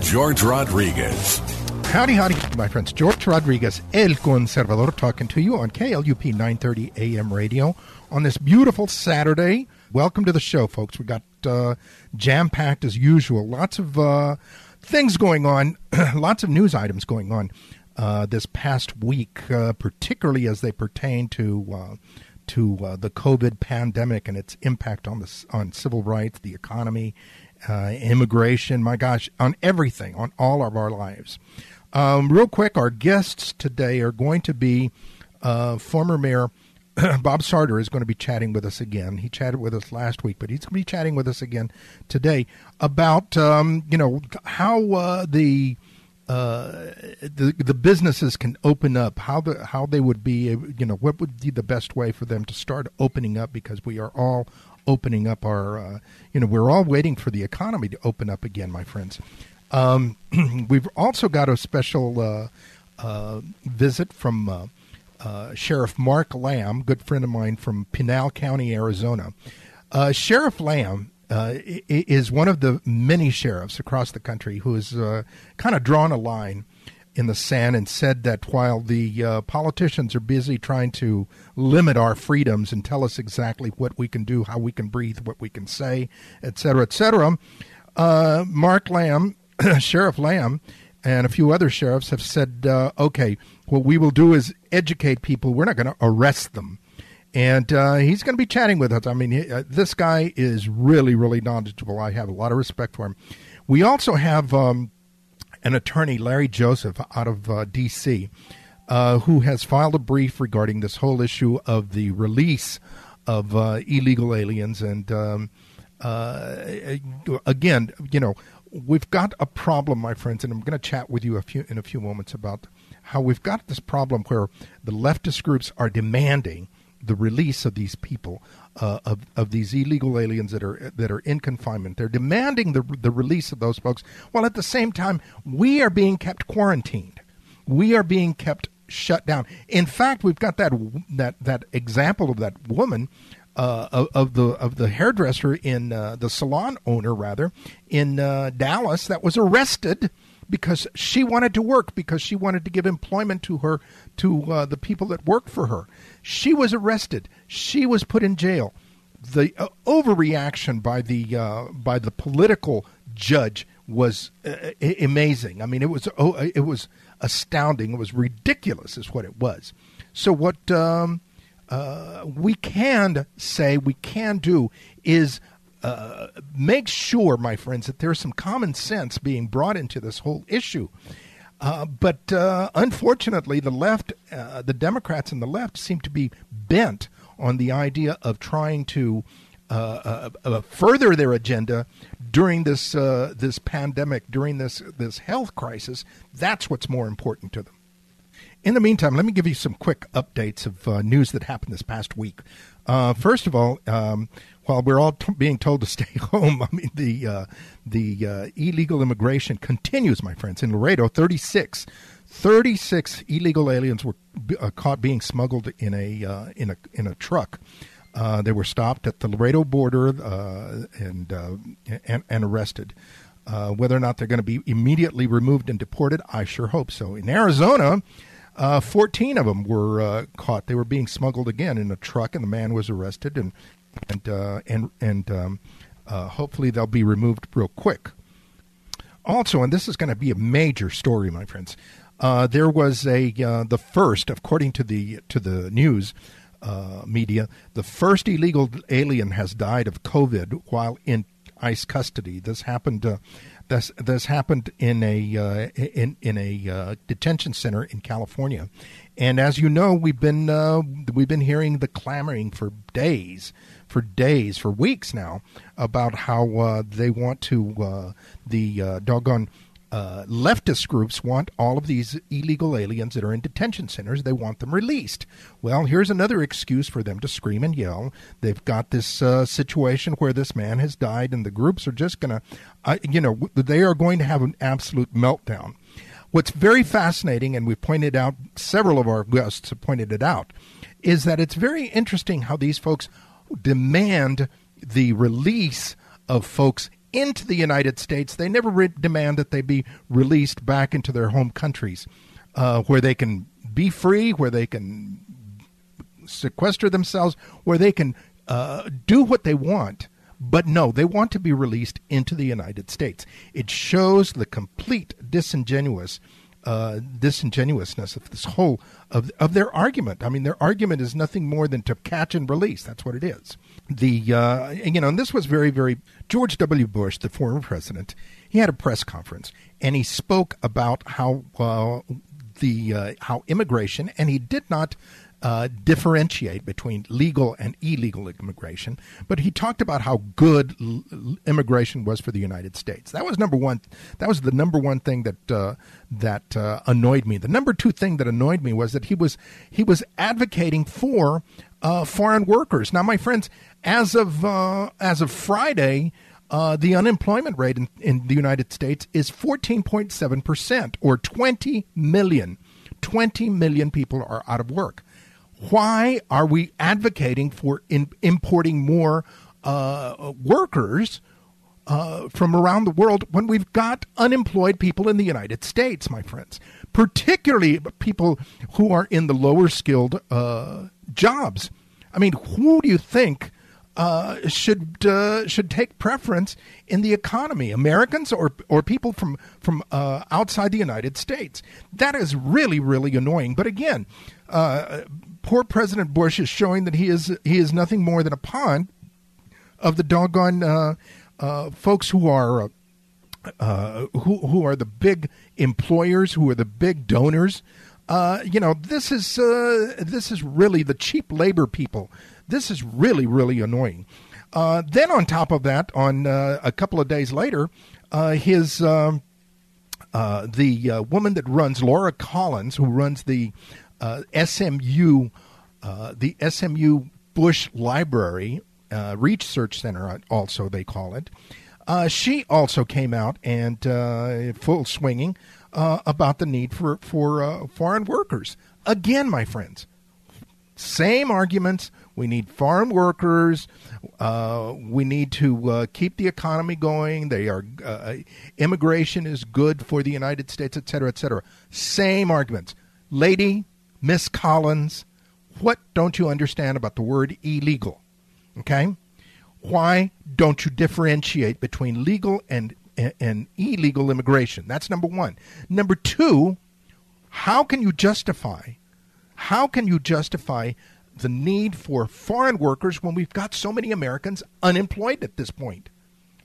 George Rodriguez. Howdy, howdy, my friends. George Rodriguez, El Conservador, talking to you on KLUP 930 AM radio on this beautiful Saturday. Welcome to the show, folks. We got uh, jam packed as usual. Lots of uh, things going on, lots of news items going on uh, this past week, uh, particularly as they pertain to uh, to uh, the COVID pandemic and its impact on the on civil rights, the economy, immigration. My gosh, on everything, on all of our lives. Um, real quick, our guests today are going to be former Mayor Bob Sartor is going to be chatting with us again. He chatted with us last week, but he's going to be chatting with us again today about um, you know how uh, the uh, the the businesses can open up, how the how they would be, you know, what would be the best way for them to start opening up because we are all opening up our, uh, you know, we're all waiting for the economy to open up again, my friends. Um, we've also got a special uh, uh, visit from uh, uh, Sheriff Mark Lamb, good friend of mine from Pinal County, Arizona. Sheriff Lamb uh, is one of the many sheriffs across the country who has uh, kind of drawn a line in the sand and said that while the uh, politicians are busy trying to limit our freedoms and tell us exactly what we can do, how we can breathe, what we can say, et cetera, et cetera, uh, Mark Lamb, Sheriff Lamb, and a few other sheriffs have said, okay, what we will do is educate people. We're not going to arrest them. And uh, he's going to be chatting with us. I mean, he, uh, this guy is really, really knowledgeable. I have a lot of respect for him. We also have um, an attorney, Larry Joseph, out of uh, D.C., uh, who has filed a brief regarding this whole issue of the release of uh, illegal aliens. And um, uh, again, you know, we've got a problem, my friends, and I'm going to chat with you a few in a few moments about how we've got this problem where the leftist groups are demanding the release of these people, uh, of of these illegal aliens that are that are in confinement. They're demanding the the release of those folks, while at the same time we are being kept quarantined. We are being kept shut down. In fact, we've got that that that example of that woman. Uh, of, of, the of the hairdresser in uh, the salon owner rather in uh, Dallas that was arrested because she wanted to work because she wanted to give employment to her to uh, the people that worked for her. She was arrested. She was put in jail. The uh, overreaction by the uh, by the political judge was uh, amazing. I mean, it was oh, it was astounding. It was ridiculous, is what it was. So what um, uh, we can say, we can do, is uh, make sure, my friends, that there's some common sense being brought into this whole issue. Uh, but uh, unfortunately, the left, uh, the Democrats and the left, seem to be bent on the idea of trying to uh, further their agenda during this this pandemic, during this this health crisis. That's what's more important to them. In the meantime, let me give you some quick updates of news that happened this past week. first of all, um, while we're all t- being told to stay home, I mean the uh, the uh, illegal immigration continues, my friends. In Laredo, 36, 36 illegal aliens were uh, caught being smuggled in a uh, in a in a truck. Uh, they were stopped at the Laredo border uh, and, and, and arrested. whether or not they're going to be immediately removed and deported, I sure hope so. In Arizona. Uh, 14 of them were uh, caught. They were being smuggled again in a truck, and the man was arrested and and uh, and and um, uh, hopefully they'll be removed real quick. Also, and this is going to be a major story, my friends. Uh, there was a uh, the first, according to the to the news uh, media, the first illegal alien has died of COVID while in ICE custody. This happened. Uh, this this happened in a in in a detention center in California, and as you know, we've been uh, we've been hearing the clamoring for days for days, for weeks now, about how uh, they want to uh, the uh, doggone uh, leftist groups want all of these illegal aliens that are in detention centers. They want them released. Well, here's another excuse for them to scream and yell. They've got this uh, situation where this man has died, and the groups are just uh, you know, they are going to have an absolute meltdown. What's very fascinating, and we've pointed out, several of our guests have pointed it out, is that it's very interesting how these folks demand the release of folks into the United States. They never re- demand that they be released back into their home countries uh, where they can be free, where they can sequester themselves, where they can uh, do what they want. But no, they want to be released into the United States. It shows the complete disingenuous uh, disingenuousness of this whole of of their argument. I mean, their argument is nothing more than to catch and release. That's what it is. The uh, you know, and this was very very George W. Bush, the former president. He had a press conference and he spoke about how uh, the uh, how immigration, and he did not uh, differentiate between legal and illegal immigration, but he talked about how good l- immigration was for the United States. That was number one. That was the number one thing that uh, that uh, annoyed me. The number two thing that annoyed me was that he was he was advocating for uh, foreign workers. Now, my friends, as of uh, as of Friday. Uh, the unemployment rate in, in the United States is 14.7%, or 20 million. 20 million people are out of work why are we advocating for in, importing more uh, workers uh, from around the world when we've got unemployed people in the United States, my friends, particularly people who are in the lower skilled uh, jobs? I mean, who do you think? Uh, should uh, should take preference in the economy, Americans or or people from from uh, outside the United States. That is really really annoying. But again, uh, poor President Bush is showing that he is he is nothing more than a pawn of the doggone uh, uh, folks who are uh, uh, who who are the big employers, who are the big donors. Uh, you know, this is this is really the cheap labor people. This is really really annoying. then on top of that, on a couple of days later, his um, the woman that runs Laura Collins, who runs the uh, SMU, uh, the SMU Bush Library uh, Research Center, also they call it. Uh, she also came out and uh, full swinging uh, about the need for for foreign workers. Again, my friends, same arguments. We need farm workers. Uh, we need to uh, keep the economy going. They are uh, immigration is good for the United States, et cetera, et cetera. Same arguments. Lady, Miss Collins, what don't you understand about the word illegal? Okay? Why don't you differentiate between legal and, and, illegal immigration? That's number one. Number two, how can you justify how can you justify the need for foreign workers when we've got so many Americans unemployed at this point?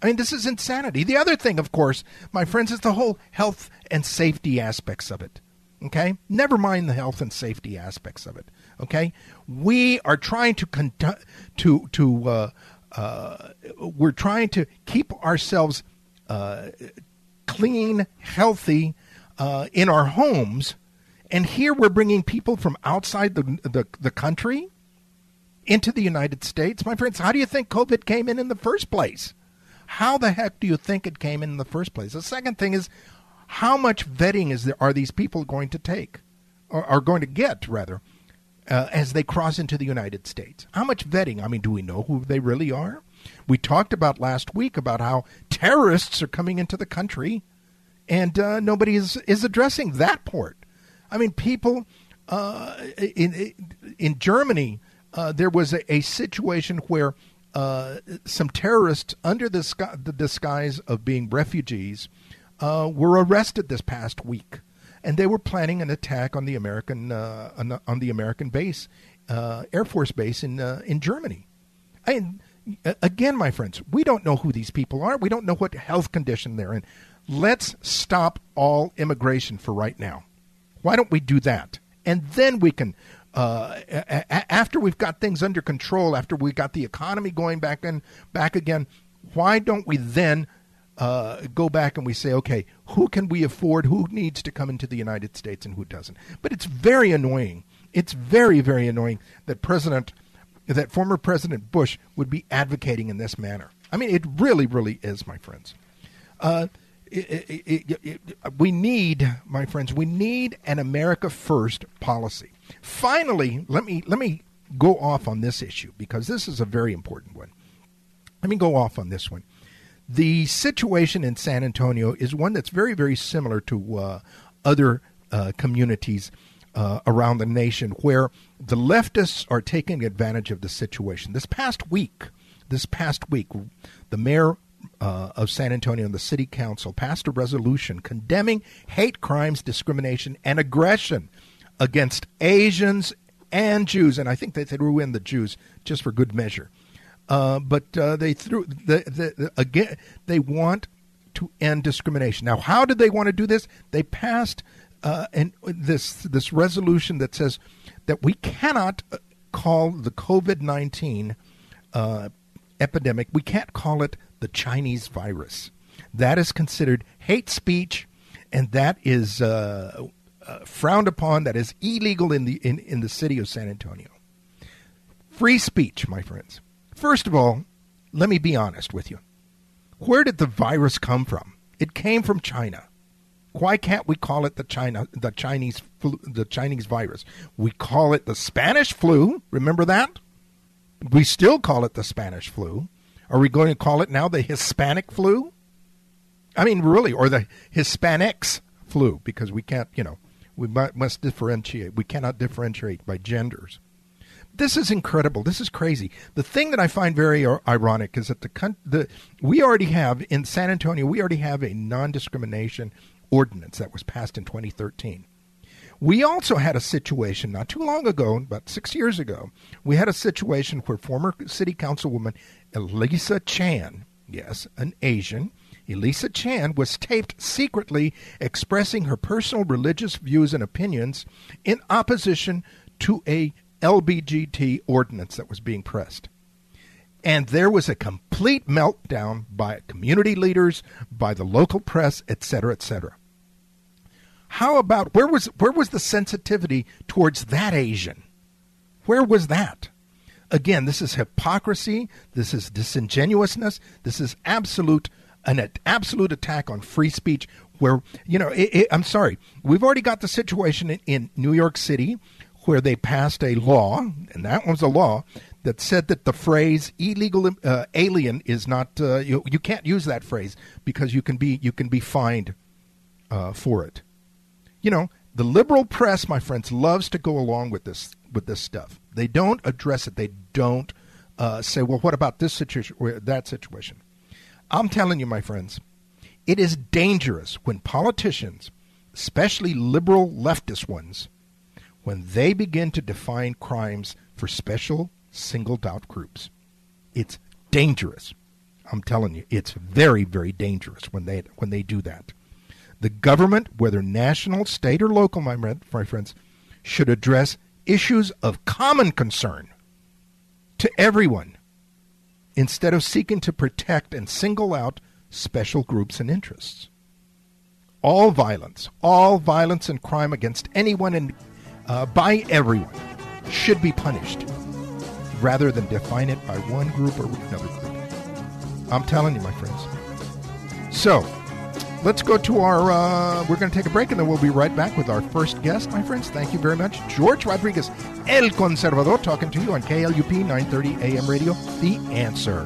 I mean, this is insanity. The other thing, of course, my friends, is the whole health and safety aspects of it. Okay? Never mind the health and safety aspects of it. Okay? We are trying to conduct, to to uh, uh, we're trying to keep ourselves uh, clean, healthy uh, in our homes, and here we're bringing people from outside the, the the country into the United States. My friends, how do you think COVID came in in the first place? How the heck do you think it came in, in the first place? The second thing is, how much vetting is there are these people going to take or are going to get rather uh, as they cross into the United States? How much vetting? I mean, do we know who they really are? We talked about last week about how terrorists are coming into the country, and uh, nobody is is addressing that part. I mean, people uh, in in Germany, uh, there was a, a situation where uh, some terrorists, under the, the disguise of being refugees, uh, were arrested this past week, and they were planning an attack on the American uh, on, the, American base, uh, Air Force base in uh, in Germany. And again, my friends, we don't know who these people are. We don't know what health condition they're in. Let's stop all immigration for right now. Why don't we do that? And then we can uh, a- after we've got things under control, after we've got the economy going back and back again, why don't we then uh, go back and we say, okay, who can we afford? Who needs to come into the United States and who doesn't? But it's very annoying. It's very, very annoying that President, that former President Bush would be advocating in this manner. I mean, it really, really is, my friends. Uh, it, it, it, we need, my friends, we need an America First policy. Finally, let me let me go off on this issue because this is a very important one. Let me go off on this one. The situation in San Antonio is one that's very, very similar to uh, other uh, communities uh, around the nation where the leftists are taking advantage of the situation. This past week, this past week, the mayor uh, of San Antonio and the city council passed a resolution condemning hate crimes, discrimination, and aggression against Asians and Jews. And I think they threw in the Jews just for good measure. Uh, but uh, they threw the, the, again. They want to end discrimination. Now, how did they want to do this? They passed uh, this this resolution that says that we cannot uh, call the COVID nineteen uh, epidemic. We can't call it the Chinese virus. That is considered hate speech, and that is frowned upon. That is illegal in the in, in the city of San Antonio. Free speech, my friends. First of all, let me be honest with you. Where did the virus come from? It came from China. Why can't we call it the China the Chinese flu, the Chinese virus? We call it the Spanish flu. Remember that? We still call it the Spanish flu. Are we going to call it now the Hispanic flu? I mean, really, or the Hispanics flu because we can't, you know, we must differentiate. We cannot differentiate by genders this is incredible. This is crazy. The thing that I find very ironic is that the, the we already have in San Antonio, we already have a non-discrimination ordinance that was passed in 2013. We also had a situation not too long ago, about six years ago, we had a situation where former city councilwoman Elisa Chan, yes, an Asian, Elisa Chan was taped secretly expressing her personal religious views and opinions in opposition to a LBGT ordinance that was being pressed. And there was a complete meltdown by community leaders, by the local press, etc., etc. How about where was where was the sensitivity towards that Asian? Where was that? Again, this is hypocrisy. This is disingenuousness. This is absolute an absolute attack on free speech. Where you know, it, it, I'm sorry, we've already got the situation in, in New York City where they passed a law, and that was a law that said that the phrase illegal uh, alien is not uh, you, you can't use that phrase because you can be you can be fined uh, for it. You know, the liberal press, my friends, loves to go along with this with this stuff. They don't address it. They don't uh, say, "Well, what about this situation or that situation?" I'm telling you, my friends, it is dangerous when politicians, especially liberal leftist ones, when they begin to define crimes for special singled out groups. It's dangerous. I'm telling you, it's very, very dangerous when they when they do that. The government, whether national, state, or local, my, my friends, should address issues of common concern to everyone instead of seeking to protect and single out special groups and interests. All violence, all violence and crime against anyone in uh, by everyone should be punished rather than define it by one group or another group. I'm telling you, my friends. So, let's go to our. Uh, we're going to take a break and then we'll be right back with our first guest, my friends. Thank you very much. George Rodriguez, El Conservador, talking to you on KLUP 930 AM radio. The answer.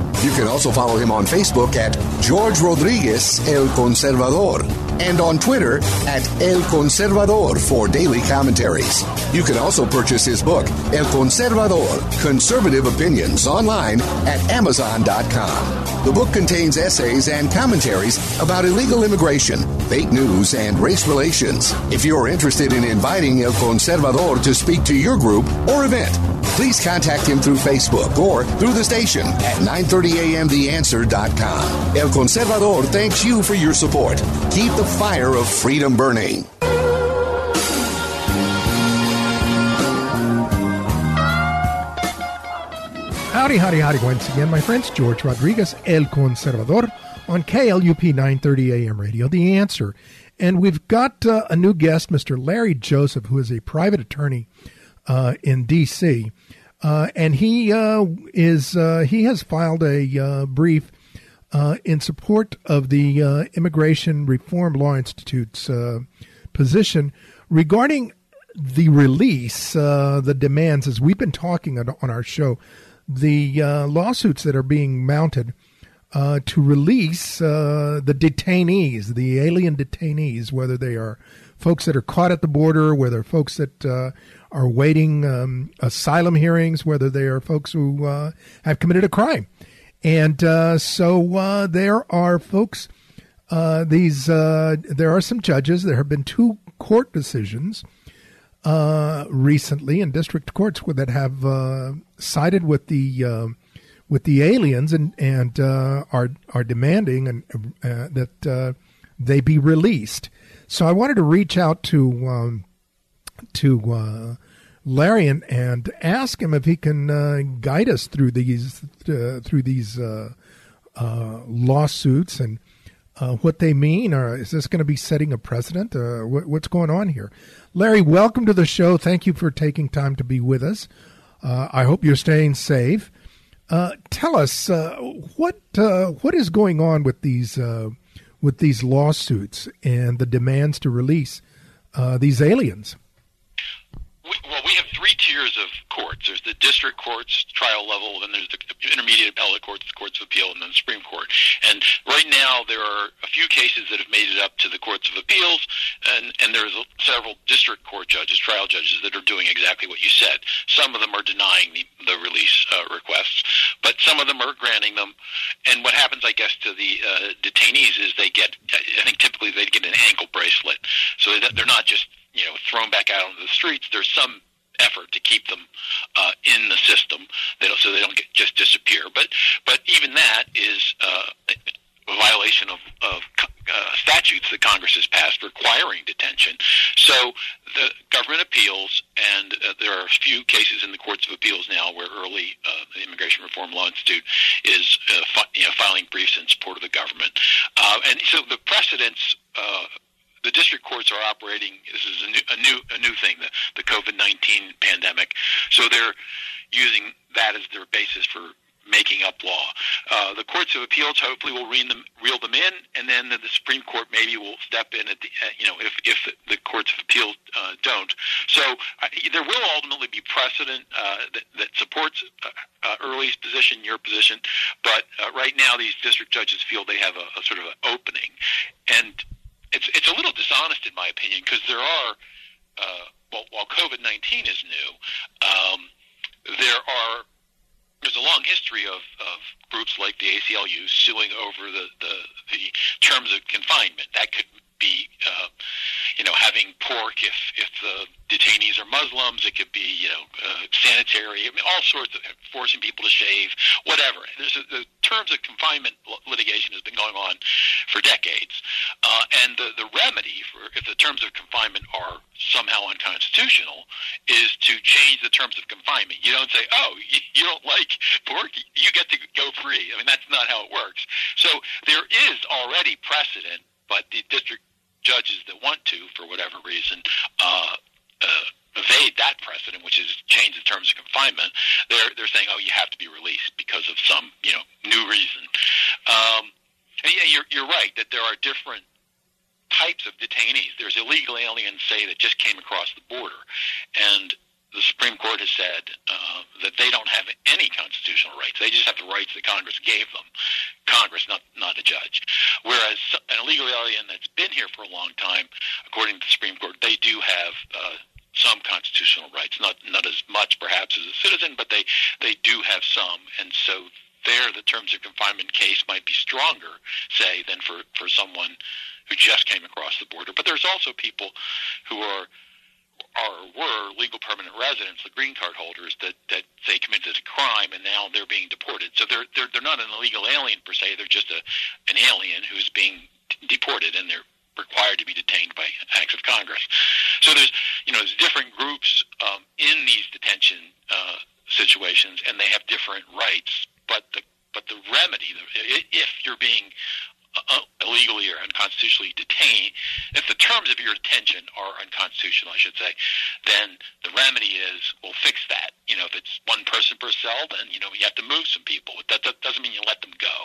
You can also follow him on Facebook at George Rodriguez El Conservador and on Twitter at El Conservador for daily commentaries. You can also purchase his book, El Conservador Conservative Opinions, online at Amazon.com. The book contains essays and commentaries about illegal immigration, fake news, and race relations. If you're interested in inviting El Conservador to speak to your group or event, Please contact him through Facebook or through the station at 930amtheanswer.com. El Conservador thanks you for your support. Keep the fire of freedom burning. Howdy, howdy, howdy once again, my friends. George Rodriguez, El Conservador, on KLUP 930 AM radio, The Answer. And we've got uh, a new guest, Mr. Larry Joseph, who is a private attorney in D.C. Uh, and he uh, is uh, he has filed a uh, brief in support of the Immigration Reform Law Institute's position regarding the release, the demands, as we've been talking on, on our show the uh, lawsuits that are being mounted uh, to release uh, the detainees, the alien detainees, whether they are folks that are caught at the border, whether folks that uh, are waiting um, asylum hearings, whether they are folks who uh, have committed a crime. And uh, so there are folks. these there are some judges. There have been two court decisions uh, recently in district courts that have uh, sided with the uh, with the aliens and and uh, are are demanding and uh, that uh, they be released. So I wanted to reach out to um, to Larry and, and ask him if he can guide us through these through these lawsuits and uh, what they mean, or is this going to be setting a precedent? Uh, what, what's going on here? Larry, welcome to the show. Thank you for taking time to be with us. Uh, I hope you're staying safe. Uh, tell us uh, what uh, what is going on with these with these lawsuits and the demands to release these aliens. We, have three tiers of courts. There's the district courts, trial level, then there's the intermediate appellate courts, the courts of appeal, and then the Supreme Court. And right now, there are a few cases that have made it up to the courts of appeals, and, and there's several district court judges, trial judges, that are doing exactly what you said. Some of them are denying the, the release uh, requests, but some of them are granting them. And what happens, I guess, to the uh, detainees is they get, I think typically they get an ankle bracelet, so they're not just you know thrown back out onto the streets. There's some effort to keep them uh, in the system, they don't, so they don't get, just disappear. But but even that is uh, a violation of, of uh, statutes that Congress has passed requiring detention. So the government appeals, and uh, there are a few cases in the courts of appeals now where IRLI uh, the Immigration Reform Law Institute is uh, fi- you know, filing briefs in support of the government. Uh, and so the precedents uh, the district courts are operating. This is a new a new, a new thing, the, the COVID nineteen pandemic. So they're using that as their basis for making up law. Uh, the courts of appeals hopefully will reel them, reel them in, and then the, the Supreme Court maybe will step in at the you know if if the courts of appeals uh, don't. So uh, there will ultimately be precedent uh, that, that supports uh, uh, IRLI's position, your position, but uh, right now these district judges feel they have a, a sort of an opening, and it's it's a little dishonest in my opinion because there are uh, well, while COVID nineteen is new, um, there are there's a long history of, of groups like the ACLU suing over the, the, the terms of confinement. That could be, uh, you know, having pork if if the detainees are Muslims. It could be, you know, uh, sanitary. I mean, all sorts of forcing people to shave, whatever. There's a, the terms of confinement litigation has been going on for decades, uh, and the the remedy for if the terms of confinement are somehow unconstitutional is to change the terms of confinement. You don't say, oh, you, you don't like pork, you get to go free. I mean, that's not how it works. So there is already precedent but the district judges that want to, for whatever reason, uh, uh, evade that precedent, which is change the terms of confinement, they're they're saying, oh, you have to be released because of some you know new reason. Um, yeah, you're you're right that there are different types of detainees. There's illegal aliens, say, that just came across the border, and the Supreme Court has said uh, that they don't have any constitutional rights. They just have the rights that Congress gave them. Congress, not not a judge. Whereas an illegal alien that's been here for a long time, according to the Supreme Court, they do have uh, some constitutional rights. Not not as much perhaps as a citizen, but they they do have some. And so there, the terms of confinement case might be stronger, say, than for for someone who just came across the border. But there's also people who are are were legal permanent residents, the green card holders that that say committed a crime and now they're being deported. So they're they're they're not an illegal alien per se. They're just a an alien who's being deported and they're required to be detained by acts of Congress. So there's you know there's different groups um, in these detention uh, situations and they have different rights. But the but the remedy, if you're being illegally or unconstitutionally detained, if the terms of your detention are unconstitutional, I should say, then the remedy is we'll fix that. You know, if it's one person per cell, then you know you have to move some people. That, that doesn't mean you let them go.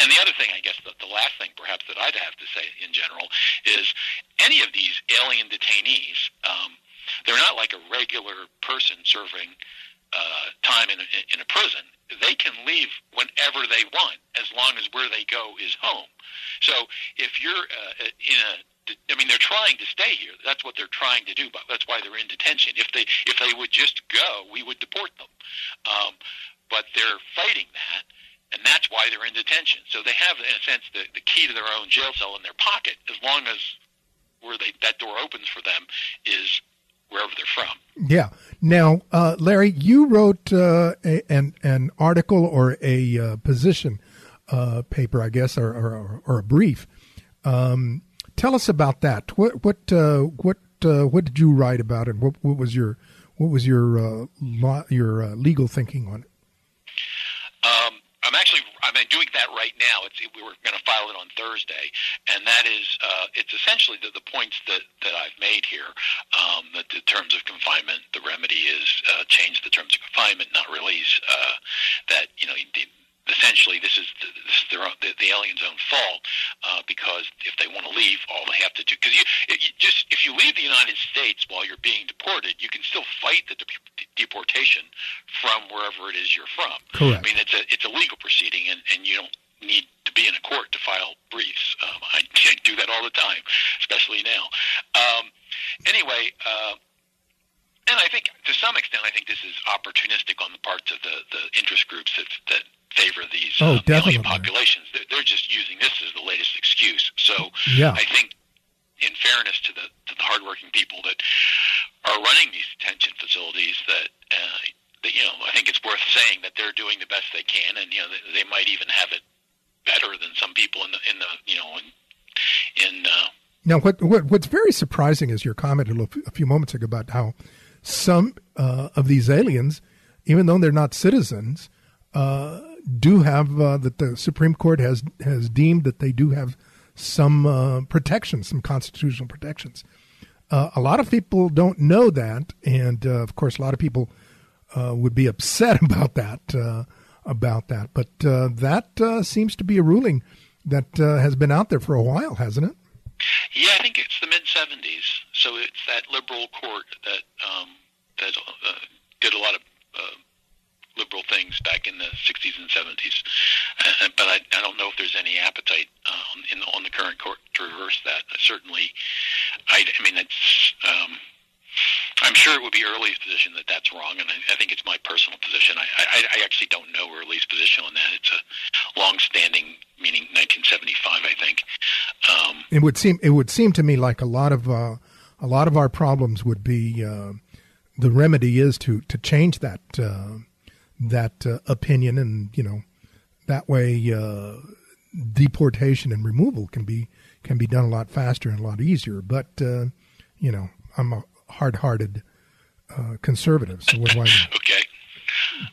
And the other thing, I guess, the, the last thing perhaps that I'd have to say in general is any of these alien detainees, um, they're not like a regular person serving uh, time in a, in a prison they can leave whenever they want as long as where they go is home. So if you're uh, in a I mean, they're trying to stay here. That's what they're trying to do. But that's why they're in detention. If they if they would just go, we would deport them. Um, but they're fighting that, and that's why they're in detention. So they have, in a sense, the, the key to their own jail cell in their pocket, as long as where they that door opens for them is. Yeah. Now, uh, Larry, you wrote uh, a, an an article or a uh, position uh, paper, I guess, or, or, or a brief. Um, tell us about that. What what uh, what uh, what did you write about it? What what was your what was your law, your legal thinking on it? Um, I'm actually I'm doing that right now. It's, we were going to file it on Thursday, and that is uh, it's essentially the, the points that, that I've made here. Um, that the terms of confinement, the remedy is uh, change the terms of confinement, not release. Uh, that you know essentially this is the, this is their own, the, the alien's own fault uh, because if they want to leave, all they have to do because you, you just if you leave the United States while you're being deported, you can still fight the de- deportation from wherever it is you're from. Correct. I mean, it's a it's a legal proceeding, and and you don't need be in a court to file briefs. Um, I, do that all the time, especially now. Um, anyway. Uh, and I think, to some extent, I think this is opportunistic on the parts of the, the interest groups that, that favor these oh, uh, alien populations. They're, they're just using this as the latest excuse. So yeah. I think, in fairness to the to the hardworking people that are running these detention facilities, that, uh, you know, I think it's worth saying that they're doing the best they can, and you know, they, they might even have it better than some people in the in the you know in in. Uh, now, what, what what's very surprising is your comment a few moments ago about how some uh, of these aliens, even though they're not citizens, uh, do have uh, that the Supreme Court has has deemed that they do have some uh, protections, some constitutional protections. Uh, a lot of people don't know that, and uh, of course, a lot of people would be upset about that. Uh, about that, but that seems to be a ruling that has been out there for a while, hasn't it? Yeah, I think it's the mid '70s. So it's that liberal court that um, that did a lot of liberal things back in the 60s and 70s. Uh, but I, I don't know if there's any appetite uh, on, in, on the current court to reverse that. Uh, certainly, I, I mean, it's. Um, I'm sure it would be IRLI's position that that's wrong, and I, I think it's my personal position. I, I, I actually don't know IRLI's position on that. It's a long-standing, meaning 1975, I think. Um, it would seem it would seem to me like a lot of uh, a lot of our problems would be uh, the remedy is to to change that uh, that uh, opinion, and you know that way uh, deportation and removal can be can be done a lot faster and a lot easier. But uh, you know, I'm a hard-hearted uh, conservative, so what do I? okay.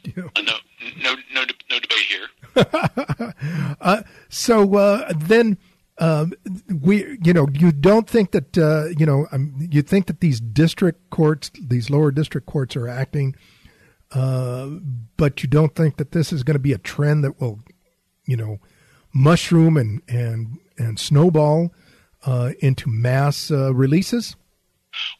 You know. Uh, no, no, no, no debate here. Uh, so then. Um, we, you know, you don't think that, uh, you know, um, you think that these district courts, these lower district courts, are acting uh, but you don't think that this is going to be a trend that will, you know, mushroom and and and snowball uh, into mass uh, releases?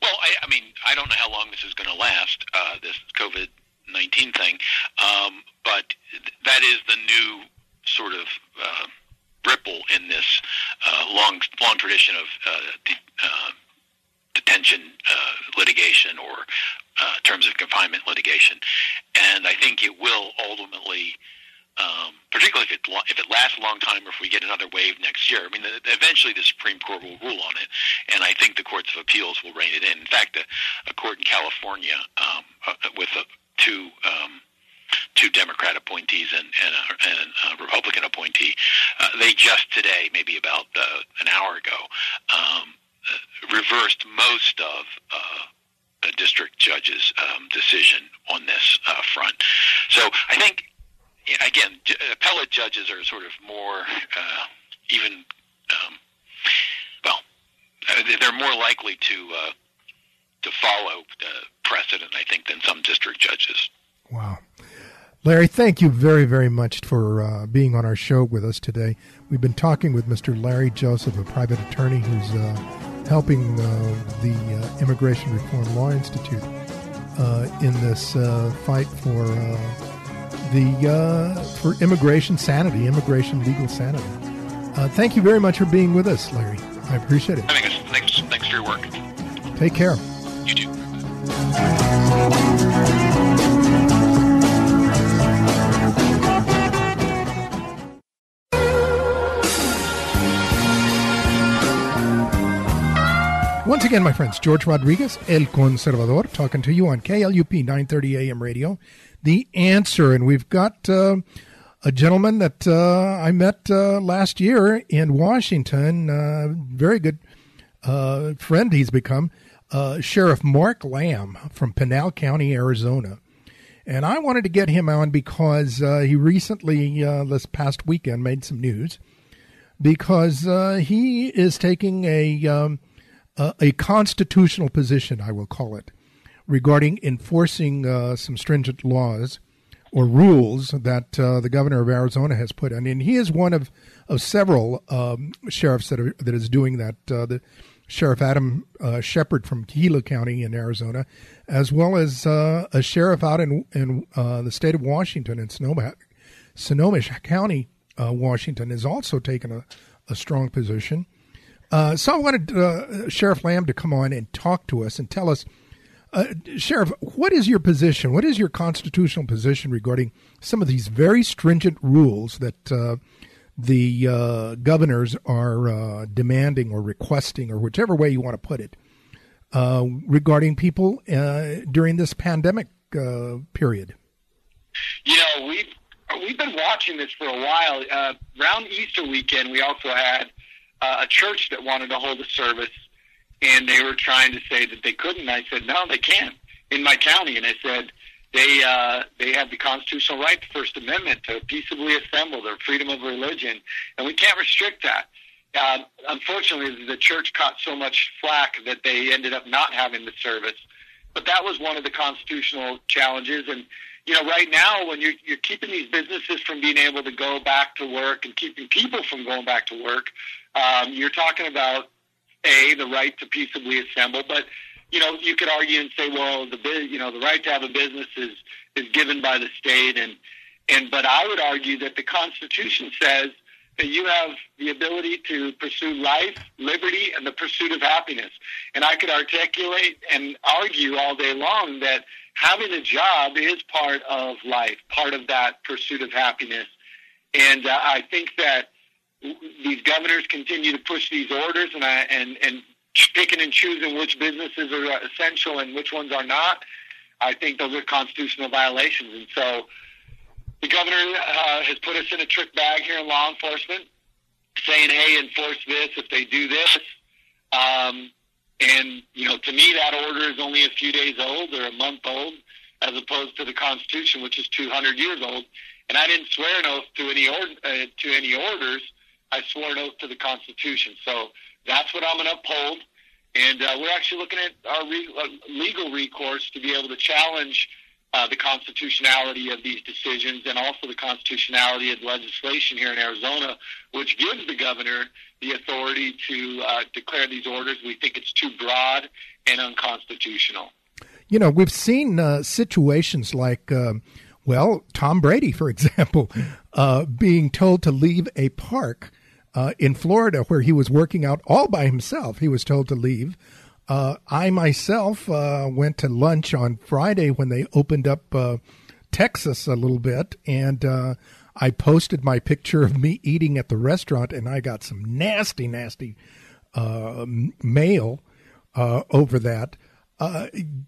Well, I, I, mean, I don't know how long this is going to last. Uh, this COVID nineteen thing, um, but th- that is the new sort of uh, ripple in this long long tradition of de- detention litigation or uh, terms of confinement litigation. And I think it will ultimately um, particularly if it if it lasts a long time, or if we get another wave next year. I mean, the, eventually the Supreme Court will rule on it, and I think the courts of appeals will rein it in. In fact, a, a court in California um, uh, with a, two um, two Democrat appointees and, and, a, and a Republican appointee, uh, they just today, maybe about uh, an hour ago, um, uh, reversed most of. Uh, a district judge's um, decision on this uh, front. So I think again, appellate judges are sort of more uh, even. Um, well, uh, they're more likely to uh, to follow precedent, I think, than some district judges. Wow. Larry, thank you very, very much for uh, being on our show with us today. We've been talking with Mr. Larry Joseph, a private attorney who's uh, helping uh, the Immigration Reform Law Institute in this fight for the uh, for immigration sanity, immigration legal sanity. Uh, thank you very much for being with us, Larry. I appreciate it. Thanks, thanks, thanks for your work. Take care. You too. Once again, my friends, George Rodriguez, El Conservador, talking to you on KLUP 930 AM radio the answer. And we've got uh, a gentleman that uh, I met uh, last year in Washington, uh, very good uh, friend he's become, uh, Sheriff Mark Lamb from Pinal County, Arizona. And I wanted to get him on because he recently, this past weekend, made some news because he is taking a, um, a, a constitutional position, I will call it regarding enforcing uh, some stringent laws or rules that uh, the governor of Arizona has put in. And he is one of, of several um, sheriffs that are that is doing that. Uh, the Sheriff Adam uh, Shepherd from Gila County in Arizona, as well as uh, a sheriff out in in uh, the state of Washington in Sonoma, County, Washington, is also taken a, a strong position. So I wanted Sheriff Lamb to come on and talk to us and tell us uh, Sheriff, what is your position? What is your constitutional position regarding some of these very stringent rules that uh, the uh, governors are uh, demanding or requesting, or whichever way you want to put it, uh, regarding people uh, during this pandemic period? You know, we've we've been watching this for a while. around Easter weekend, we also had a church that wanted to hold a service and they were trying to say that they couldn't. I said, no, they can't in my county. And I said, they uh, they have the constitutional right, the First Amendment, to peaceably assemble, their freedom of religion, and we can't restrict that. Uh, unfortunately, the church caught so much flack that they ended up not having the service. But that was one of the constitutional challenges. And you know, right now, when you're you're keeping these businesses from being able to go back to work and keeping people from going back to work, um, you're talking about a the right to peaceably assemble, but you know you could argue and say, well, the you know the right to have a business is is given by the state, and and but I would argue that the Constitution says that you have the ability to pursue life, liberty, and the pursuit of happiness. And I could articulate and argue all day long that having a job is part of life, part of that pursuit of happiness. And uh, I think that these governors continue to push these orders and I, and and picking and choosing which businesses are essential and which ones are not. I think those are constitutional violations, and so the governor uh, has put us in a trick bag here in law enforcement, saying, "Hey, enforce this if they do this." Um, and you know, to me, that order is only a few days old or a month old, as opposed to the Constitution, which is 200 years old. And I didn't swear an oath to any or, uh, to any orders. I swore an oath to the Constitution. So that's what I'm going to uphold. And uh, we're actually looking at our re- uh, legal recourse to be able to challenge uh, the constitutionality of these decisions and also the constitutionality of legislation here in Arizona, which gives the governor the authority to uh, declare these orders. We think it's too broad and unconstitutional. You know, we've seen uh, situations like, well, Tom Brady, for example, uh, being told to leave a park uh, in Florida, where he was working out all by himself. He was told to leave. Uh, I myself uh, went to lunch on Friday when they opened up uh, Texas a little bit, and uh, I posted my picture of me eating at the restaurant, and I got some nasty, nasty uh, mail over that.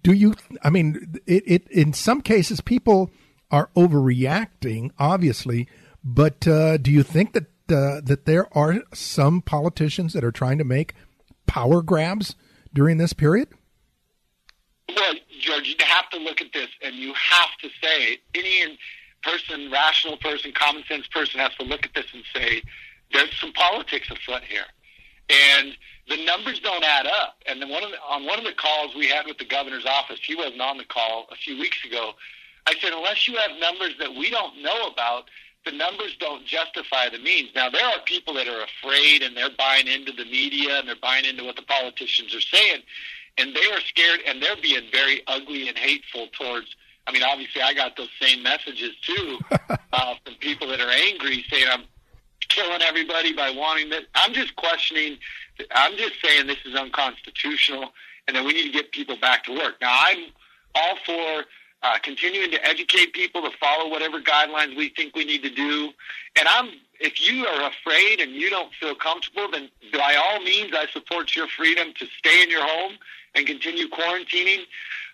Do you? I mean, it, it. In some cases, people are overreacting, obviously, but uh, do you think that uh, that there are some politicians that are trying to make power grabs during this period? Well, George, you have to look at this, and you have to say any person, rational person, common sense person, has to look at this and say there's some politics afoot here, and the numbers don't add up. And then one of the, on one of the calls we had with the governor's office, he wasn't on the call a few weeks ago. I said, unless you have numbers that we don't know about, the numbers don't justify the means. Now, there are people that are afraid and they're buying into the media and they're buying into what the politicians are saying, and they are scared and they're being very ugly and hateful towards. I mean, obviously, I got those same messages too uh, from people that are angry, saying I'm killing everybody by wanting that. I'm just questioning. I'm just saying this is unconstitutional, and that we need to get people back to work. Now, I'm all for uh, continuing to educate people to follow whatever guidelines we think we need to do. And I'm, if you are afraid and you don't feel comfortable, then by all means, I support your freedom to stay in your home and continue quarantining.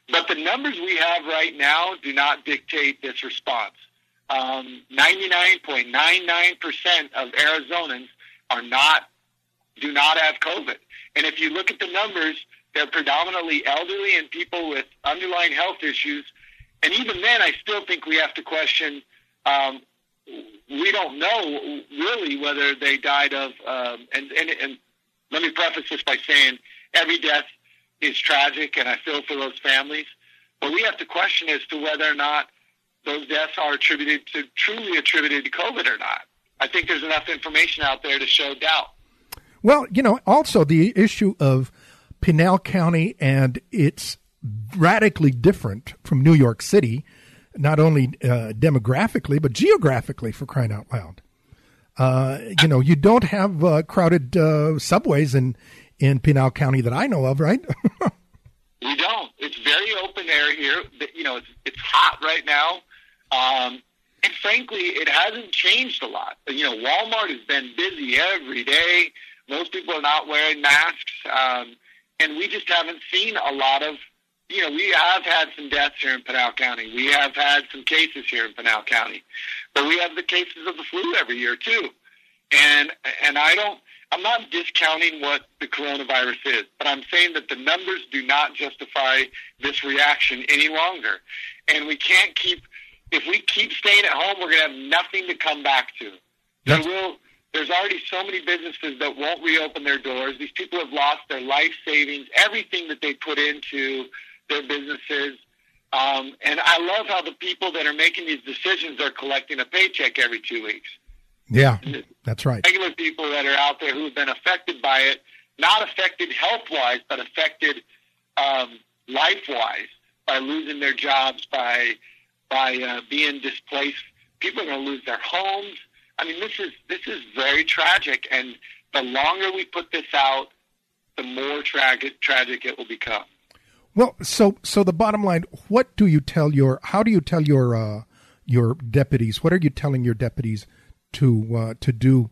But the numbers we have right now do not dictate this response. Um, 99.99% of Arizonans are not, do not have COVID. And if you look at the numbers, they're predominantly elderly and people with underlying health issues and even then, I still think we have to question. Um, we don't know really whether they died of. Um, and, and and let me preface this by saying every death is tragic, and I feel for those families. But we have to question as to whether or not those deaths are attributed to truly attributed to COVID or not. I think there's enough information out there to show doubt. Well, you know, also the issue of Pinal County and its radically different from New York City, not only uh, demographically but geographically. For crying out loud, uh, you know, you don't have uh, crowded uh, subways in in Pinal County that I know of, right? we don't. It's very open air here. You know, it's it's hot right now. Um, and frankly, it hasn't changed a lot. You know, Walmart has been busy every day. Most people are not wearing masks, um, and we just haven't seen a lot of you know, we have had some deaths here in Pinal County. We have had some cases here in Pinal County, but we have the cases of the flu every year too. And and I don't, I'm not discounting what the coronavirus is, but I'm saying that the numbers do not justify this reaction any longer. And we can't keep, if we keep staying at home, we're going to have nothing to come back to. There will. There's already so many businesses that won't reopen their doors. These people have lost their life savings, everything that they put into their businesses. Um, and I love how the people that are making these decisions are collecting a paycheck every two weeks. Yeah, that's right. Regular people that are out there who have been affected by it, not affected health wise, but affected um, life wise by losing their jobs, by by uh, being displaced. People are going to lose their homes. I mean, this is this is very tragic, and the longer we put this out, the more tragic tragic it will become. Well, so so the bottom line, what do you tell your how do you tell your uh, your deputies? What are you telling your deputies to uh, to do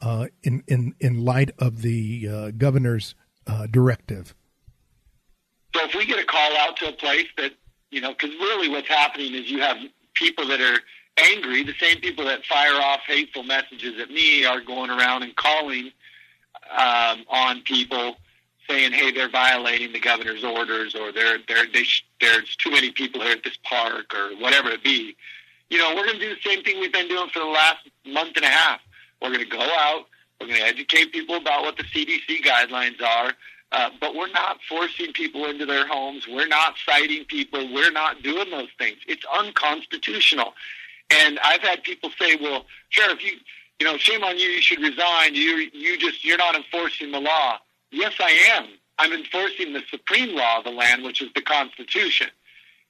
uh, in in in light of the uh, governor's uh, directive? So if we get a call out to a place that you know, because really what's happening is you have people that are angry. The same people that fire off hateful messages at me are going around and calling um, on people saying, "Hey, they're violating the governor's orders, or they're, they're, they sh- there's too many people here at this park, or whatever it be," you know, we're going to do the same thing we've been doing for the last month and a half. We're going to go out. We're going to educate people about what the CDC guidelines are. Uh, but we're not forcing people into their homes. We're not citing people. We're not doing those things. It's unconstitutional. And I've had people say, "Well, sheriff, you, you know, shame on you. You should resign. You, you just, you're not enforcing the law." Yes, I am. I'm enforcing the supreme law of the land, which is the Constitution.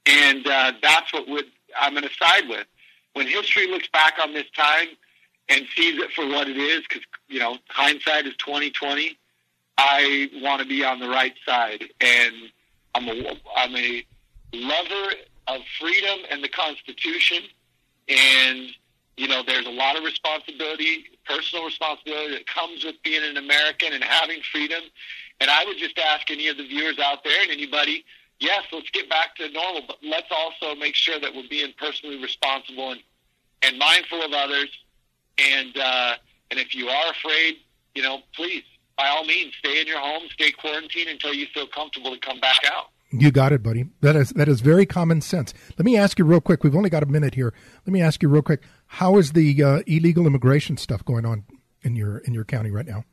And uh, that's what would, I'm going to side with. When history looks back on this time and sees it for what it is, because, you know, hindsight is 2020, I want to be on the right side. And I'm a, I'm a lover of freedom and the Constitution. And you know, there's a lot of responsibility, personal responsibility that comes with being an American and having freedom. And I would just ask any of the viewers out there and anybody, yes, let's get back to normal, but let's also make sure that we're being personally responsible and, and mindful of others. And uh, and if you are afraid, you know, please, by all means, stay in your home, stay quarantined until you feel comfortable to come back out. You got it, buddy. That is that is very common sense. Let me ask you real quick. We've only got a minute here. Let me ask you real quick. How is the uh, illegal immigration stuff going on in your in your county right now?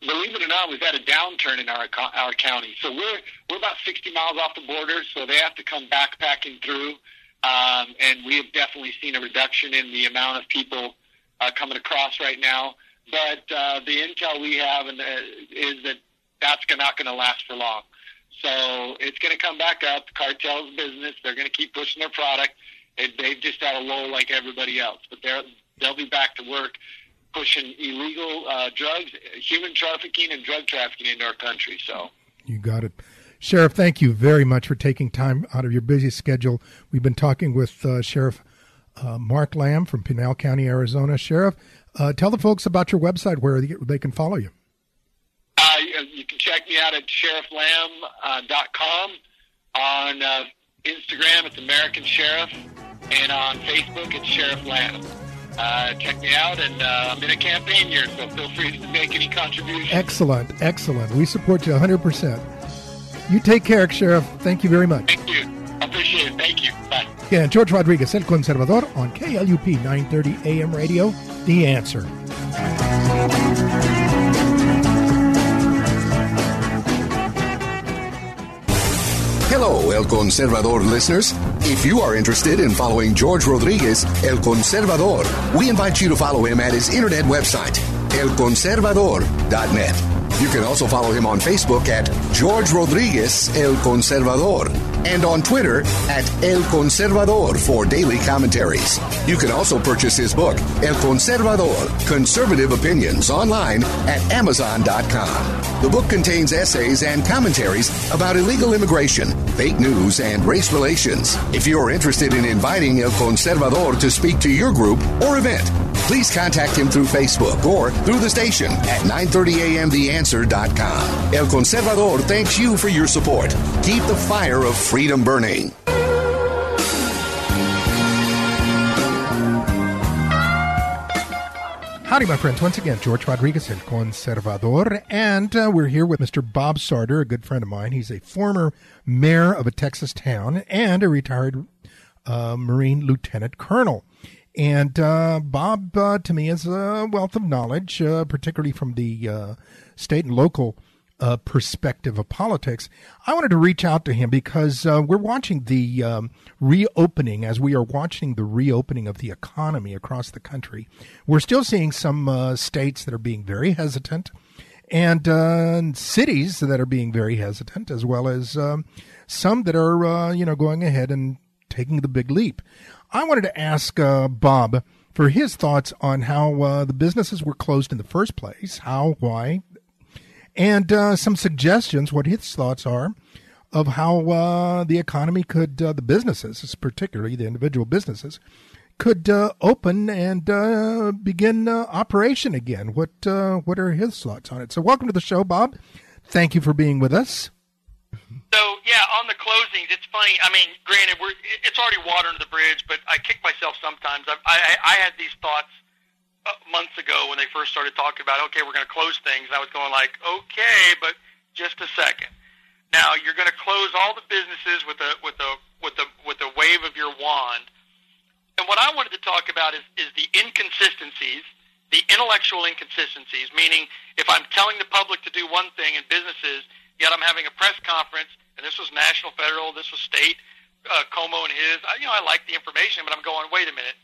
Believe it or not, we've had a downturn in our our county. So we're we're about 60 miles off the border, so they have to come backpacking through. Um, and we have definitely seen a reduction in the amount of people uh, coming across right now. But uh, the intel we have and, uh, is that that's not going to last for long. So it's going to come back up. Cartel's business. They're going to keep pushing their product. And they've just had a lull like everybody else. But they're, they'll be back to work pushing illegal uh, drugs, human trafficking, and drug trafficking into our country. So you got it. Sheriff, thank you very much for taking time out of your busy schedule. We've been talking with uh, Sheriff uh, Mark Lamb from Pinal County, Arizona. Sheriff, uh, tell the folks about your website where they can follow you. Uh, you can check me out at sherifflamb.com. On uh, Instagram, it's American Sheriff. And on Facebook, it's Sheriff Lamb. Uh, check me out, and uh, I'm in a campaign year, so feel free to make any contributions. Excellent, excellent. We support you 100%. You take care, Sheriff. Thank you very much. Thank you. I appreciate it. Thank you. Bye. Yeah, George Rodriguez, El Conservador, on KLUP 930 AM radio. The answer. Hello, El Conservador listeners. If you are interested in following George Rodriguez, El Conservador, we invite you to follow him at his internet website, elconservador.net. You can also follow him on Facebook at George Rodriguez El Conservador and on Twitter at El Conservador for daily commentaries. You can also purchase his book, El Conservador Conservative Opinions, online at Amazon.com. The book contains essays and commentaries about illegal immigration, fake news, and race relations. If you are interested in inviting El Conservador to speak to your group or event, please contact him through Facebook or through the station at 930amtheanswer.com. El Conservador thanks you for your support. Keep the fire of freedom burning. Howdy, my friends. Once again, George Rodriguez, El Conservador. And uh, we're here with Mr. Bob Sartor, a good friend of mine. He's a former mayor of a Texas town and a retired uh, Marine lieutenant colonel. And uh, Bob, uh, to me, is a wealth of knowledge, uh, particularly from the uh, state and local uh, perspective of politics, I wanted to reach out to him because uh, we're watching the um, reopening, as we are watching the reopening of the economy across the country. We're still seeing some uh, states that are being very hesitant and uh, cities that are being very hesitant, as well as um, some that are, uh, you know, going ahead and taking the big leap. I wanted to ask uh, Bob for his thoughts on how the businesses were closed in the first place, how, why, and uh, some suggestions, what his thoughts are of how uh, the economy could, uh, the businesses, particularly the individual businesses, could uh, open and uh, begin uh, operation again. What what are his thoughts on it? So, welcome to the show, Bob. Thank you for being with us. So yeah, on the closings, it's funny. I mean, granted, we're it's already water under the bridge, but I kick myself sometimes. I I, I had these thoughts months ago when they first started talking about, okay, we're going to close things. And I was going like, okay, but just a second. Now you're going to close all the businesses with a with a with a with a wave of your wand. And what I wanted to talk about is is the inconsistencies, the intellectual inconsistencies. Meaning, if I'm telling the public to do one thing in businesses, yet I'm having a press conference, and this was national, federal, this was state, uh, Cuomo and his. I, you know, I like the information, but I'm going, wait a minute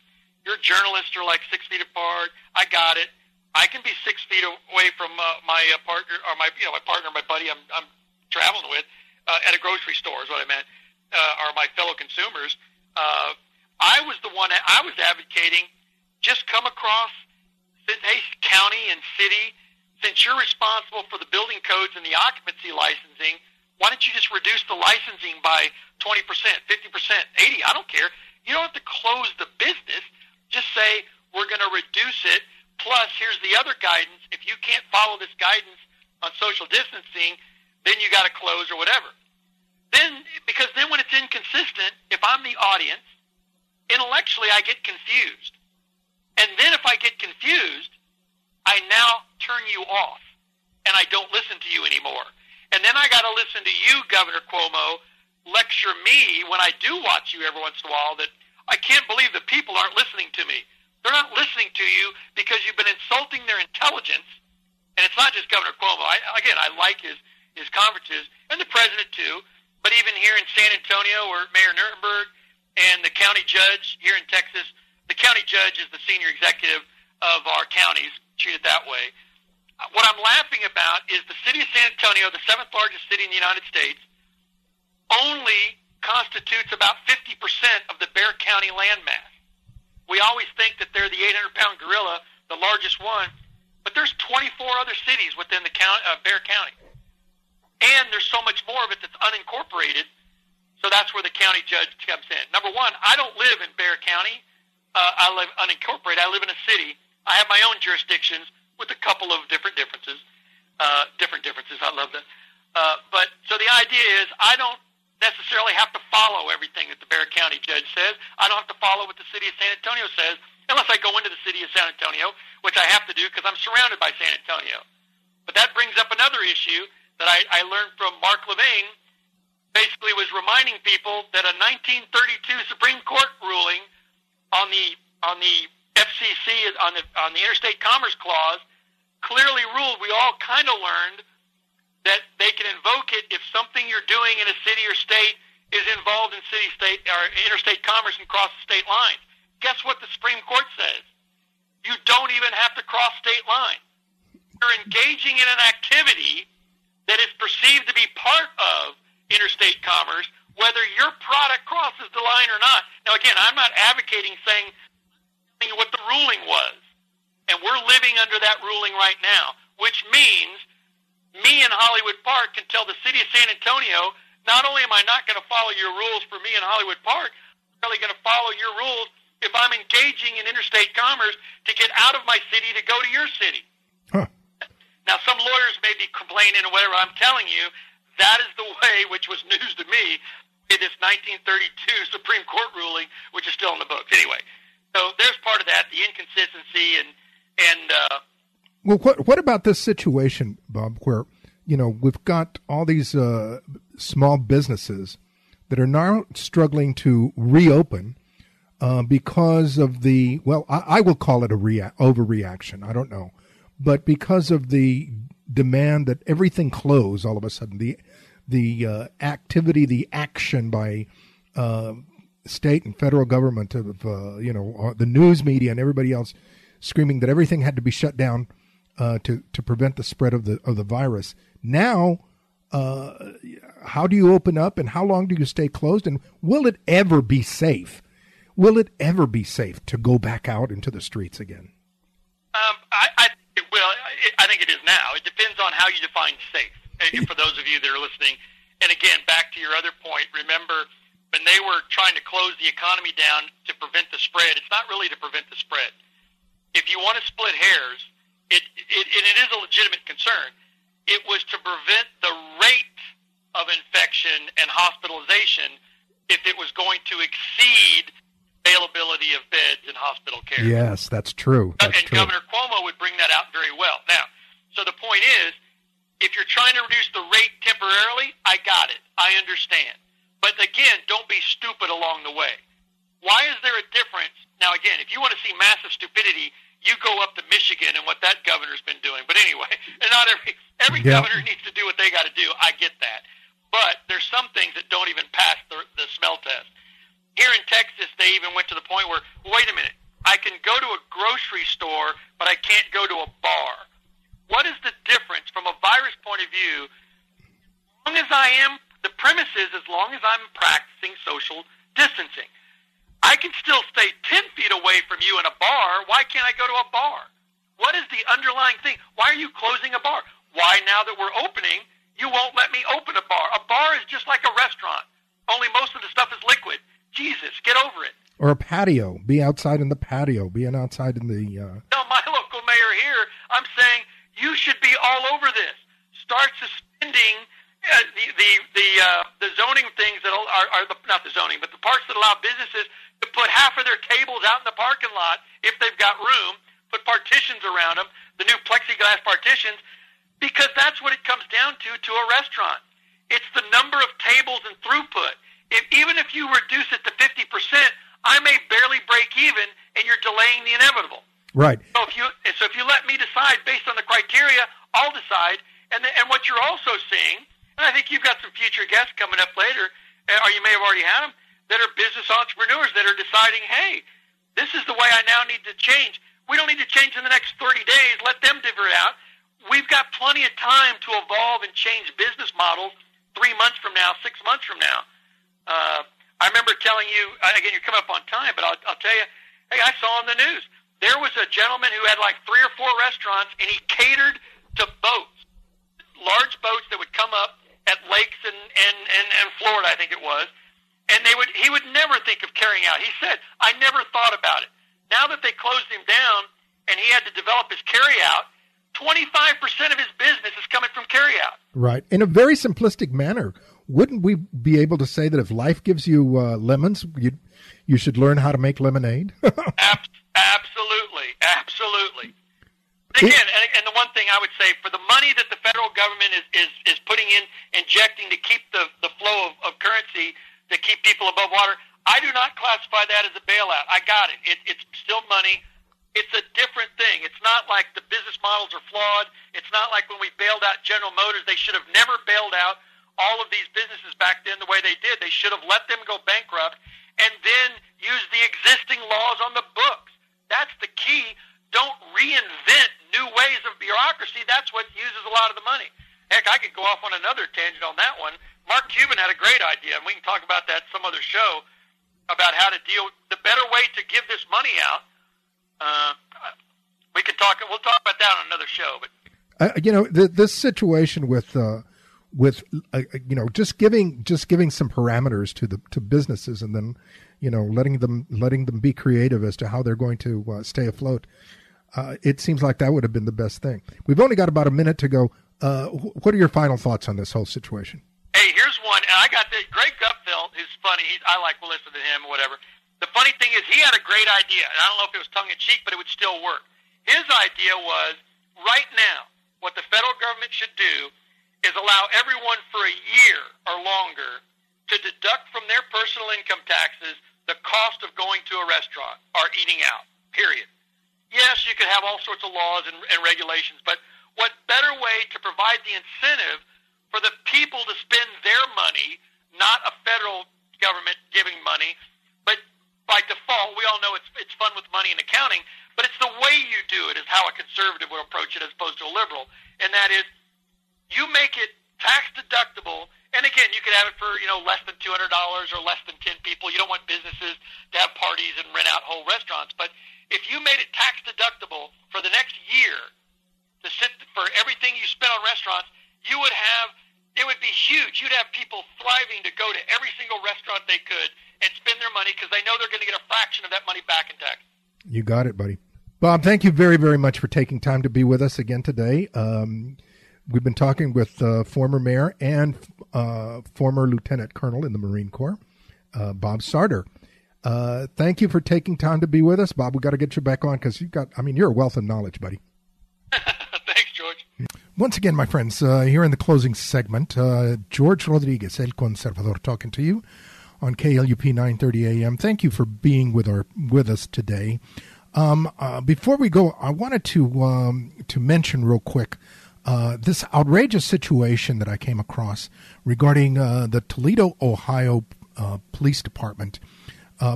your journalists are like six feet apart. I got it. I can be six feet away from uh, my uh, partner or my you know my partner, my buddy I'm I'm traveling with uh, at a grocery store is what I meant, uh, or my fellow consumers. Uh, I was the one I was advocating. Just come across, hey county and city, since you're responsible for the building codes and the occupancy licensing. Why don't you just reduce the licensing by 20%, 50%, 80? I don't care. You don't have to close the business just say we're going to reduce it. Plus, here's the other guidance. If you can't follow this guidance on social distancing, then you got to close or whatever. Then, because then when it's inconsistent, if I'm the audience, intellectually I get confused. And then if I get confused, I now turn you off and I don't listen to you anymore. And then I got to listen to you, Governor Cuomo, lecture me when I do watch you every once in a while that I can't believe the people aren't listening to me. They're not listening to you because you've been insulting their intelligence. And it's not just Governor Cuomo. I, again, I like his, his conferences, and the president too. But even here in San Antonio, where Mayor Nirenberg and the county judge here in Texas, the county judge is the senior executive of our counties, treat it that way. What I'm laughing about is the city of San Antonio, the seventh largest city in the United States, only constitutes about 50% of the Bexar County landmass. We always think that they're the 800-pound gorilla, the largest one, but there's 24 other cities within the count, uh, Bexar County, and there's so much more of it that's unincorporated. So that's where the county judge comes in. Number one, I don't live in Bexar County. Uh, I live unincorporated. I live in a city. I have my own jurisdictions with a couple of different differences. Uh, different differences. I love that. Uh, but so the idea is, I don't necessarily have to follow everything that the Bexar County judge says. I don't have to follow what the city of San Antonio says unless I go into the city of San Antonio, which I have to do because I'm surrounded by San Antonio. But that brings up another issue that I, I learned from Mark Levin. Basically, was reminding people that a 1932 Supreme Court ruling on the on the FCC on the on the Interstate Commerce Clause clearly ruled. We all kind of learned that they can invoke it if something you're doing in a city or state is involved in city state or interstate commerce and cross state lines. Guess what the Supreme Court says? You don't even have to cross state lines. You're engaging in an activity that is perceived to be part of interstate commerce, whether your product crosses the line or not. Now, again, I'm not advocating saying what the ruling was. And we're living under that ruling right now, which means me in Hollywood Park can tell the city of San Antonio, not only am I not going to follow your rules for me in Hollywood Park, I'm really going to follow your rules if I'm engaging in interstate commerce to get out of my city to go to your city. Huh. Now, some lawyers may be complaining or whatever. I'm telling you, that is the way, which was news to me, in this 1932 Supreme Court ruling, which is still in the books. Anyway, so there's part of that, the inconsistency and and uh, well, what what about this situation, Bob, where you know we've got all these uh, small businesses that are now struggling to reopen uh, because of the well, I, I will call it a rea- overreaction. I don't know, but because of the demand that everything close all of a sudden, the the uh, activity, the action by uh, state and federal government of uh, you know uh, the news media and everybody else screaming that everything had to be shut down uh, to to prevent the spread of the of the virus. Now, uh, how do you open up, and how long do you stay closed, and will it ever be safe? Will it ever be safe to go back out into the streets again? Um, I, I it will. I think it is now. It depends on how you define safe. For those of you that are listening, and again, back to your other point, remember when they were trying to close the economy down to prevent the spread, it's not really to prevent the spread. If you want to split hairs, it, it, it is a legitimate concern. It was to prevent the rate of infection and hospitalization if it was going to exceed availability of beds in hospital care. Yes, that's true. Uh, that's and true. Governor Cuomo would bring that out very well. Now, so the point is, if you're trying to reduce the rate temporarily, I got it. I understand. But again, don't be stupid along the way. Why is there a difference? Now, again, if you want to see massive stupidity, you go up to Michigan and what that governor's been doing. But anyway, and not every every Yeah. governor needs to do what they got to do. I get that, but there's some things that don't even pass the, the smell test. Here in Texas, they even went to the point where, wait a minute, I can go to a grocery store, but I can't go to a bar. What is the difference from a virus point of view? As long as I am, the premise is as long as I'm practicing social distancing. I can still stay 10 feet away from you in a bar. Why can't I go to a bar? What is the underlying thing? Why are you closing a bar? Why, now that we're opening, you won't let me open a bar? A bar is just like a restaurant, only most of the stuff is liquid. Jesus, get over it. Or a patio. Be outside in the patio. Being outside in the. Uh... No, my local mayor here, I'm saying you should be all over this. Start suspending uh, the the the, uh, the zoning things that are, are the, not the zoning, but the parts that allow businesses to put half of their tables out in the parking lot if they've got room. Put partitions around them, the new plexiglass partitions, because that's what it comes down to to a restaurant. It's the number of tables and throughput. If, even if you reduce it to 50%, I may barely break even, and you're delaying the inevitable. Right. So if you so if you let me decide based on the criteria, I'll decide. And the, and what you're also seeing, and I think you've got some future guests coming up later, uh, or you may have already had them, that are business entrepreneurs that are deciding, hey, this is the way I now need to change. We don't need to change in the next 30 days. Let them figure it out. We've got plenty of time to evolve and change business models three months from now, six months from now. Uh, I remember telling you, again, you come up on time, but I'll, I'll tell you, hey, I saw on the news, there was a gentleman who had like three or four restaurants, and he catered to boats, large boats that would come up at lakes in, in, in, in Florida, I think it was, and they would he would never think of carrying out. He said, I never thought about it. Now that they closed him down and he had to develop his carryout, 25% of his business is coming from carryout. Right. In a very simplistic manner, wouldn't we be able to say that if life gives you uh, lemons, you you should learn how to make lemonade? Ab- absolutely. Absolutely. Again, and, and the one thing I would say for the money that the federal government is, is, is putting in, injecting to keep the, the flow of, of currency to keep people above water. I do not classify that as a bailout. I got it. it it's still money. It's a different thing. It's not like the business models are flawed. It's not like when we bailed out General Motors. They should have never bailed out all of these businesses back then the way they did. They should have let them go bankrupt and then use the existing laws on the books. That's the key. Don't reinvent new ways of bureaucracy. That's what uses a lot of the money. Heck, I could go off on another tangent on that one. Mark Cuban had a great idea, and we can talk about that some other show about how to deal. The better way to give this money out. Uh, we can talk. We'll talk about that on another show. But uh, you know, the, this situation with uh, with uh, you know just giving just giving some parameters to the to businesses, and then you know letting them letting them be creative as to how they're going to uh, stay afloat. Uh, it seems like that would have been the best thing. We've only got about a minute to go. What are your final thoughts on this whole situation? And I got the Greg Gutfeld, who's funny. He's, I like to listen to him or whatever. The funny thing is, he had a great idea, and I don't know if it was tongue in cheek, but it would still work. His idea was right now, what the federal government should do is allow everyone for a year or longer to deduct from their personal income taxes the cost of going to a restaurant or eating out. Period. Yes, you could have all sorts of laws and, and regulations, but what better way to provide the incentive for the people to spend their money, not a federal government giving money, but by default, we all know it's it's fun with money and accounting, but it's the way you do it is how a conservative will approach it as opposed to a liberal, and that is you make it tax deductible. And again, you could have it for you know less than two hundred dollars or less than ten people. You don't want businesses to have parties and rent out whole restaurants, but if you made it tax deductible for the next year to sit for everything you spend on restaurants, you would have it would be huge. You'd have people thriving to go to every single restaurant they could and spend their money because they know they're going to get a fraction of that money back in tax. You got it, buddy. Bob, thank you very, very much for taking time to be with us again today. Um, we've been talking with uh, former mayor and uh, former lieutenant colonel in the Marine Corps, uh, Bob Sartor. Uh, thank you for taking time to be with us, Bob. We got to get you back on because you've got, I mean, you're a wealth of knowledge, buddy. Once again, my friends, uh, here in the closing segment, uh, George Rodriguez, El Conservador, talking to you on KLUP 930 AM. Thank you for being with our with us today. Um, uh, before we go, I wanted to um, to mention real quick uh, this outrageous situation that I came across regarding uh, the Toledo, Ohio uh, Police Department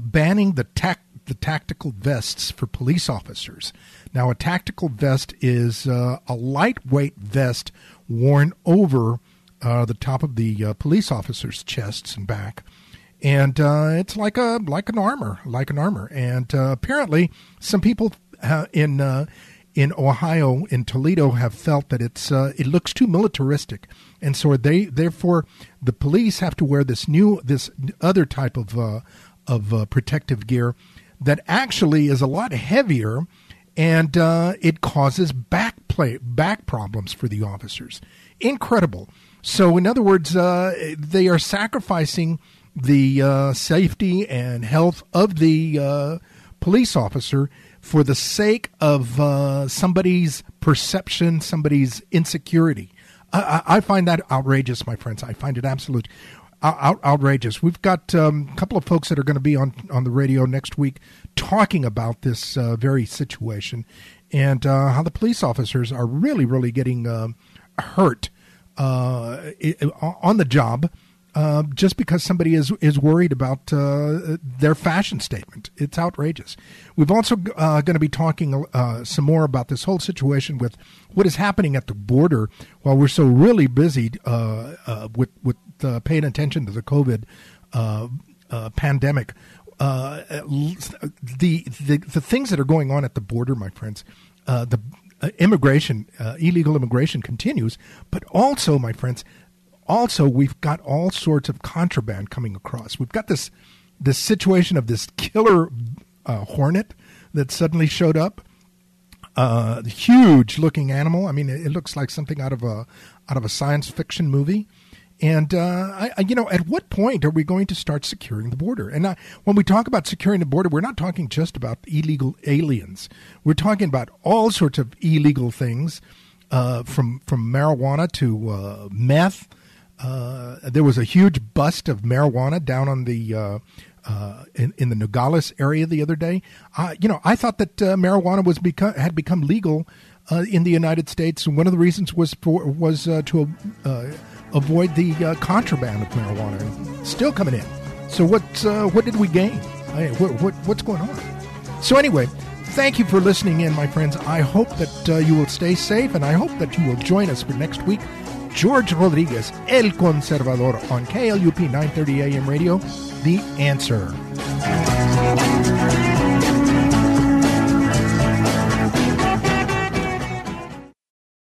banning the tac- the tactical vests for police officers. Now, a tactical vest is uh, a lightweight vest worn over uh, the top of the uh, police officer's chests and back, and uh, it's like a like an armor, like an armor. And uh, apparently, some people in uh, in Ohio, in Toledo, have felt that it's it looks too militaristic, and so they therefore the police have to wear this new this other type of of uh, protective gear that actually is a lot heavier and uh, it causes back play back problems for the officers. Incredible. So, in other words, uh, they are sacrificing the uh, safety and health of the uh, police officer for the sake of uh, somebody's perception, somebody's insecurity. I, I, find that outrageous, my friends. I find it absolute out, outrageous. We've got um, a couple of folks that are going to be on on the radio next week talking about this uh, very situation and uh, how the police officers are really, really getting uh, hurt uh, on the job. Uh, just because somebody is is worried about uh, their fashion statement, it's outrageous. We've also uh, going to be talking uh, some more about this whole situation with what is happening at the border while we're so really busy uh, uh, with with paying attention to the COVID pandemic. the, the the things that are going on at the border, my friends, the immigration, illegal immigration continues, but also, my friends, also we've got all sorts of contraband coming across. We've got this this situation of this killer uh, hornet that suddenly showed up. Uh, huge looking animal. I mean, it, it, looks like something out of a out of a science fiction movie. And uh, I, you know, at what point are we going to start securing the border? And I, when we talk about securing the border, we're not talking just about illegal aliens. We're talking about all sorts of illegal things, uh, from from marijuana to uh, meth uh, there was a huge bust of marijuana down on the uh, uh, in, in, the Nogales area the other day. you know, I thought that uh, marijuana was become, had become legal uh, in the United States, and one of the reasons was for was to avoid the contraband of marijuana. Still coming in. So what what did we gain? what, what, what's going on? So anyway. Thank you for listening in, my friends. I hope that you will stay safe, and I hope that you will join us for next week George Rodriguez, El Conservador, on KLUP 930 AM radio, The Answer.